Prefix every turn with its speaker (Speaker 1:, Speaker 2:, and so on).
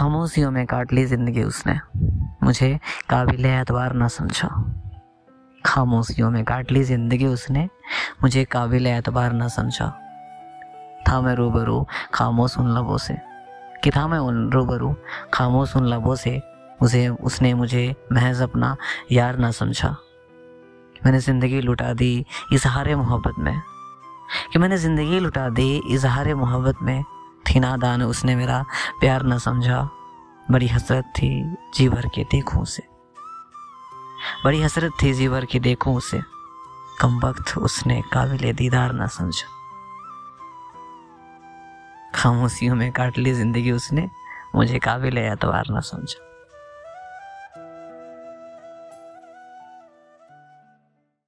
Speaker 1: खामोशियों में काट ली ज़िंदगी उसने। मुझे काबिल एतबार ना समझा। खामोशियों में काट ली ज़िंदगी उसने। मुझे काबिल एतबार ना समझा। था मैं रूबरू खामोश उन लबों से। कि था मैं उन रूबरू खामोश उन लबों से, उसे, उसने मुझे महज अपना यार ना समझा। मैंने ज़िंदगी लुटा दी इजहार मोहब्बत में। कि मैंने ज़िंदगी लुटा दी इजहार मोहब्बत में। थी नादान उसने मेरा प्यार न समझा। बड़ी हसरत थी जी भर के देखूँ उसे। बड़ी हसरत थी जी भर के देखूँ उसे। कम वक्त उसने काबिल दीदार न समझा। खामोशियों में काट ली ज़िंदगी उसने। मुझे काबिल एतवार न समझा।